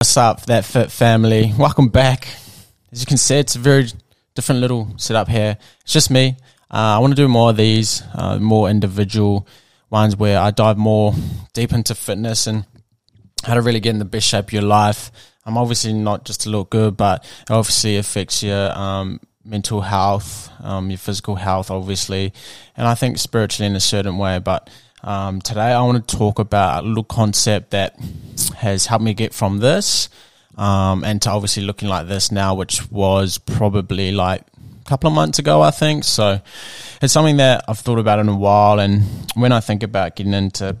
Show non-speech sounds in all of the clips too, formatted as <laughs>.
What's up, that fit family? Welcome back. As you can see, it's a very different little setup here. It's just me. Uh, I want to do more of these, uh, more individual ones where I dive more deep into fitness and how to really get in the best shape of your life. I'm obviously not just to look good, but it obviously affects your um, mental health, um, your physical health, obviously, and I think spiritually in a certain way. But um, today I want to talk about a little concept that has helped me get from this um, and to obviously looking like this now, which was probably like a couple of months ago, I think. So it's something that I've thought about in a while. And when I think about getting into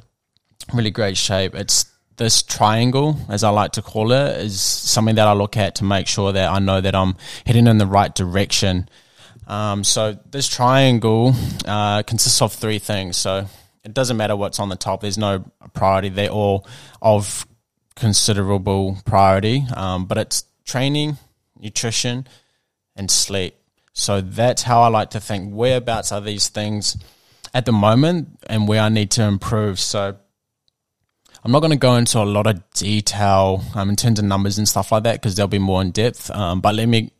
really great shape, it's this triangle, as I like to call it, is something that I look at to make sure that I know that I'm heading in the right direction. Um, so this triangle uh, consists of three things. So it doesn't matter what's on the top. There's no priority. They're all of considerable priority. Um, but it's training, nutrition, and sleep. So that's how I like to think. Whereabouts are these things at the moment, and where I need to improve? So I'm not going to go into a lot of detail um, in terms of numbers and stuff like that because they'll be more in depth. Um, but let me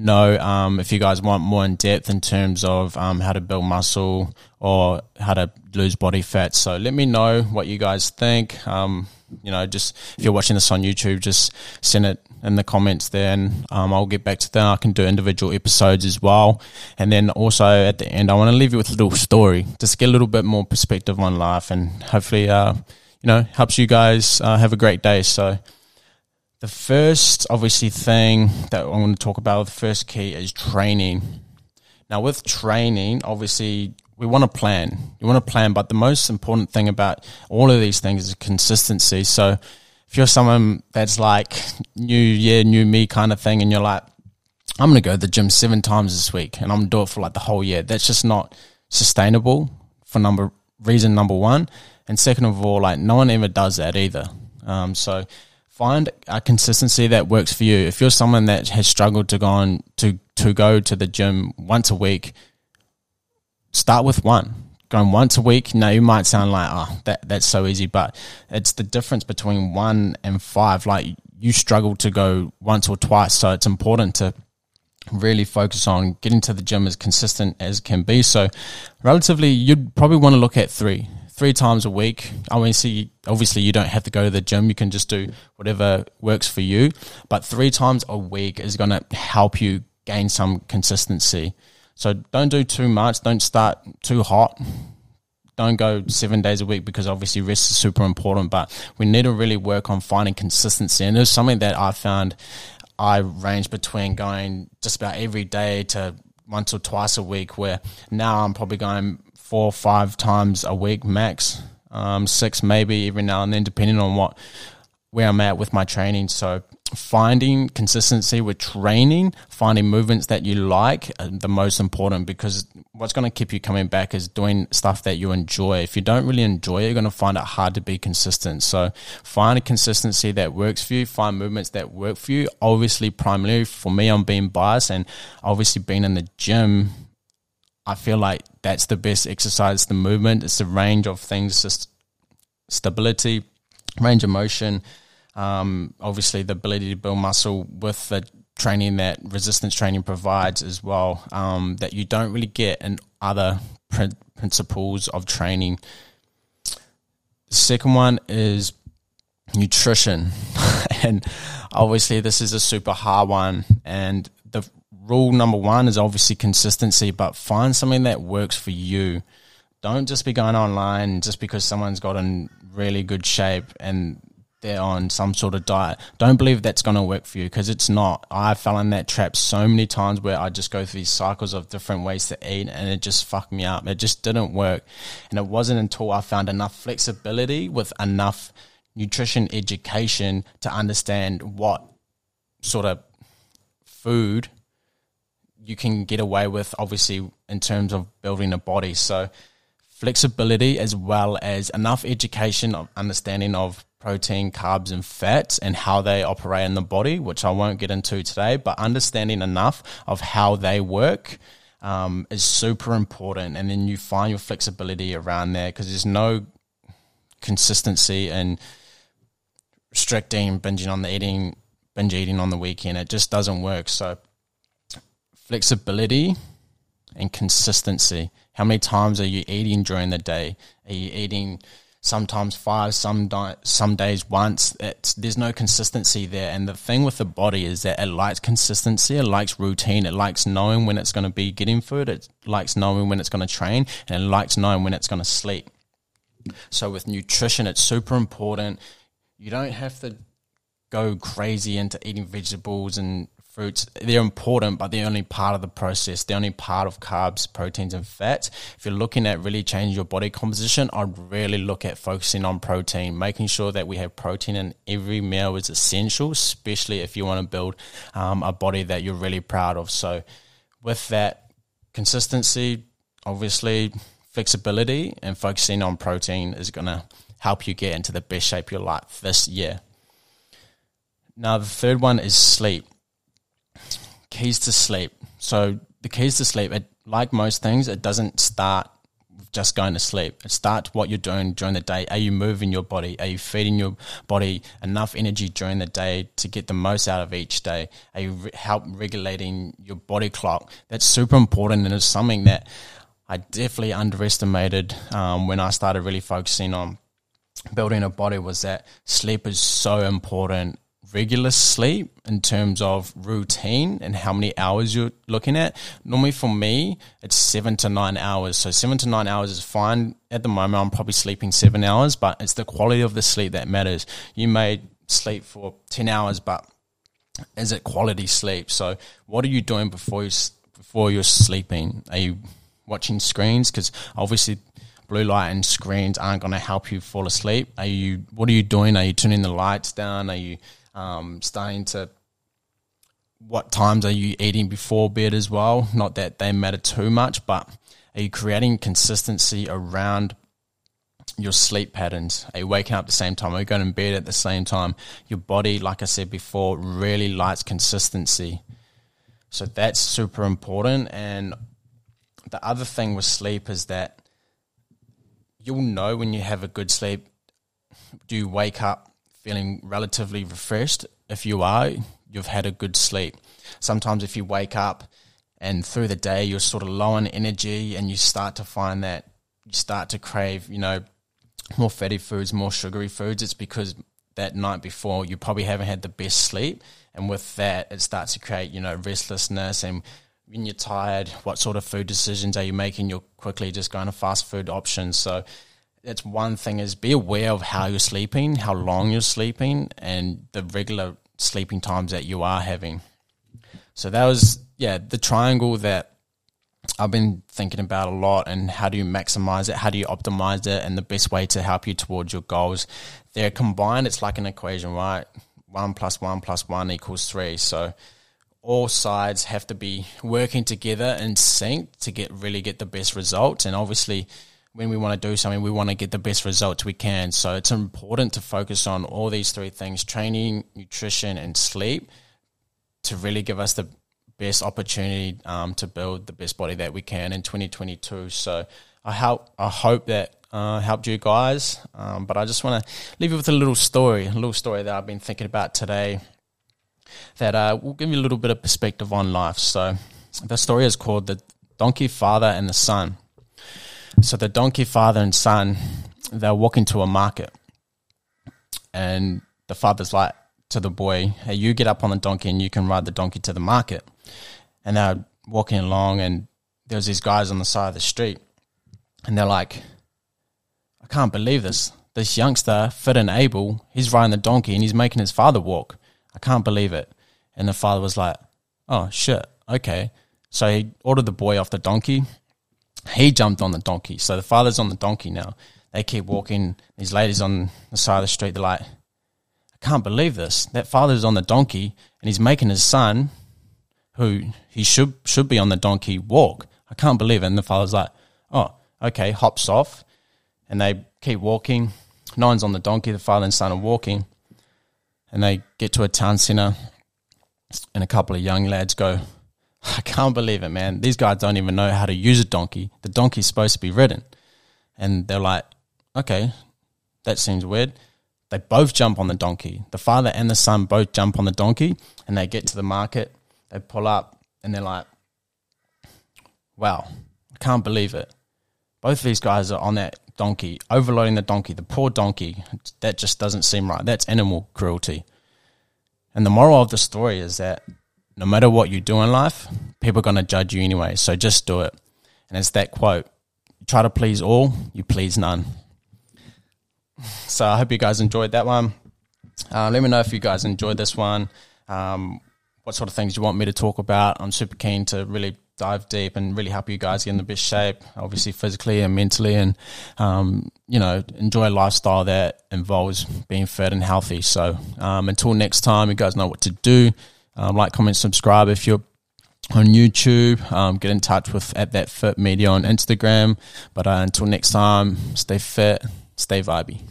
know um, if you guys want more in depth in terms of um, how to build muscle or how to lose body fat. So let me know what you guys think. Um, you know, just if you're watching this on YouTube, just send it in the comments there and um, I'll get back to that. I can do individual episodes as well. And then also at the end, I want to leave you with a little story, just get a little bit more perspective on life and hopefully, uh, you know, helps you guys uh, have a great day. So, the first, obviously, thing that I want to talk about, the first key is training. Now, with training, obviously, we want to plan. You want to plan, but the most important thing about all of these things is consistency. So, if you're someone that's like new year, new me kind of thing, and you're like, I'm going to go to the gym seven times this week and I'm going to do it for like the whole year, that's just not sustainable for number reason number one. And second of all, like no one ever does that either. Um, so find a consistency that works for you. If you're someone that has struggled to go on to to go to the gym once a week, start with one. Going once a week, now you might sound like, oh, that that's so easy, but it's the difference between one and five. Like you struggle to go once or twice, so it's important to really focus on getting to the gym as consistent as can be. So, relatively, you'd probably want to look at three three times a week. See, obviously you don't have to go to the gym. You can just do whatever works for you. But three times a week is going to help you gain some consistency. So don't do too much. Don't start too hot. Don't go seven days a week because obviously rest is super important. But we need to really work on finding consistency. And it's something that I found I range between going just about every day to once or twice a week, where now I'm probably going four or five times a week max, um, six maybe every now and then, depending on what where I'm at with my training. So finding consistency with training, finding movements that you like, uh, the most important because what's going to keep you coming back is doing stuff that you enjoy. If you don't really enjoy it, you're going to find it hard to be consistent. So find a consistency that works for you, find movements that work for you. Obviously, primarily for me, I'm being biased and obviously being in the gym I feel like that's the best exercise. The movement, it's the range of things, just stability, range of motion. Um, obviously, the ability to build muscle with the training that resistance training provides as well. Um, that you don't really get in other pr- principles of training. The second one is nutrition, <laughs> and obviously, this is a super hard one. And the rule number one is obviously consistency, but find something that works for you. Don't just be going online just because someone's got in really good shape and they're on some sort of diet. Don't believe that's going to work for you because it's not. I fell in that trap so many times where I just go through these cycles of different ways to eat and it just fucked me up. It just didn't work. And it wasn't until I found enough flexibility with enough nutrition education to understand what sort of food you can get away with, obviously, in terms of building a body. So, flexibility as well as enough education of understanding of protein, carbs, and fats and how they operate in the body, which I won't get into today, but understanding enough of how they work. Um, is super important, and then you find your flexibility around there because there's no consistency and restricting, binging on the eating, binge eating on the weekend. It just doesn't work. So flexibility and consistency. How many times are you eating during the day? Are you eating sometimes five, some di- some days once? It's, there's no consistency there. And the thing with the body is that it likes consistency, it likes routine, it likes knowing when it's going to be getting food, it likes knowing when it's going to train, and it likes knowing when it's going to sleep. So with nutrition, it's super important. You don't have to go crazy into eating vegetables and fruits, they're important, but they're only part of the process. They're only part of carbs, proteins, and fats. If you're looking at really changing your body composition, I'd really look at focusing on protein, making sure that we have protein in every meal is essential, especially if you want to build um, a body that you're really proud of. So, with that consistency, obviously, flexibility and focusing on protein is going to help you get into the best shape of your life this year. Now, the third one is sleep keys to sleep. So the keys to sleep, it, like most things, it doesn't start just going to sleep. It starts what you're doing during the day. Are you moving your body? Are you feeding your body enough energy during the day to get the most out of each day? Are you re- help regulating your body clock? That's super important and it's something that I definitely underestimated um, when I started really focusing on building a body was that sleep is so important regular sleep in terms of routine and how many hours you're looking at. Normally for me, it's seven to nine hours. So seven to nine hours is fine. At the moment, I'm probably sleeping seven hours, but it's the quality of the sleep that matters. You may sleep for 10 hours, but is it quality sleep? So what are you doing before you, before you're sleeping? Are you watching screens? Because obviously blue light and screens aren't going to help you fall asleep. Are you, what are you doing? Are you turning the lights down? Are you um, starting to what times are you eating before bed as well? Not that they matter too much, but are you creating consistency around your sleep patterns? Are you waking up at the same time? Are you going to bed at the same time? Your body, like I said before, really likes consistency. So that's super important. And the other thing with sleep is that you'll know when you have a good sleep. Do you wake up feeling relatively refreshed. If you are, you've had a good sleep. Sometimes if you wake up and through the day you're sort of low on energy and you start to find that you start to crave, you know, more fatty foods, more sugary foods, it's because that night before you probably haven't had the best sleep. And with that, it starts to create, you know, restlessness and when you're tired, what sort of food decisions are you making? You're quickly just going to fast food options. So that's one thing is be aware of how you're sleeping, how long you're sleeping, and the regular sleeping times that you are having. So that was yeah the triangle that I've been thinking about a lot, and how do you maximize it? How do you optimize it? And the best way to help you towards your goals. They're combined. It's like an equation, right? One plus one plus one equals three. So all sides have to be working together in sync to get really get the best results. And obviously, when we want to do something, we want to get the best results we can. So it's important to focus on all these three things training, nutrition, and sleep to really give us the best opportunity um, to build the best body that we can in 2022. So I hope, I hope that uh, helped you guys. Um, but I just want to leave you with a little story, a little story that I've been thinking about today that uh, will give you a little bit of perspective on life. So the story is called The Donkey Father and the Son. So the donkey father and son, they're walking to a market. And the father's like to the boy, Hey, you get up on the donkey and you can ride the donkey to the market. And they're walking along and there's these guys on the side of the street. And they're like, I can't believe this. This youngster, fit and able, he's riding the donkey and he's making his father walk. I can't believe it. And the father was like, Oh shit, okay. So he ordered the boy off the donkey he jumped on the donkey. So the father's on the donkey now. They keep walking. These ladies on the side of the street, they're like, I can't believe this. That father's on the donkey and he's making his son, who he should should be on the donkey, walk. I can't believe it. And the father's like, Oh, okay, hops off. And they keep walking. No one's on the donkey. The father and son are walking. And they get to a town centre and a couple of young lads go, <sighs> I can't believe it, man. These guys don't even know how to use a donkey. The donkey's supposed to be ridden. And they're like, okay, that seems weird. They both jump on the donkey. The father and the son both jump on the donkey and they get to the market. They pull up and they're like, wow, I can't believe it. Both of these guys are on that donkey, overloading the donkey, the poor donkey. That just doesn't seem right. That's animal cruelty. And the moral of the story is that no matter what you do in life, people are going to judge you anyway. So just do it. And it's that quote try to please all, you please none. So I hope you guys enjoyed that one. Uh, let me know if you guys enjoyed this one. Um, what sort of things you want me to talk about. I'm super keen to really dive deep and really help you guys get in the best shape, obviously physically and mentally, and um, you know enjoy a lifestyle that involves being fit and healthy. So um, until next time, you guys know what to do. Um, like, comment, subscribe if you're on YouTube. Um, get in touch with at that fit media on Instagram. But uh, until next time, stay fit, stay vibey.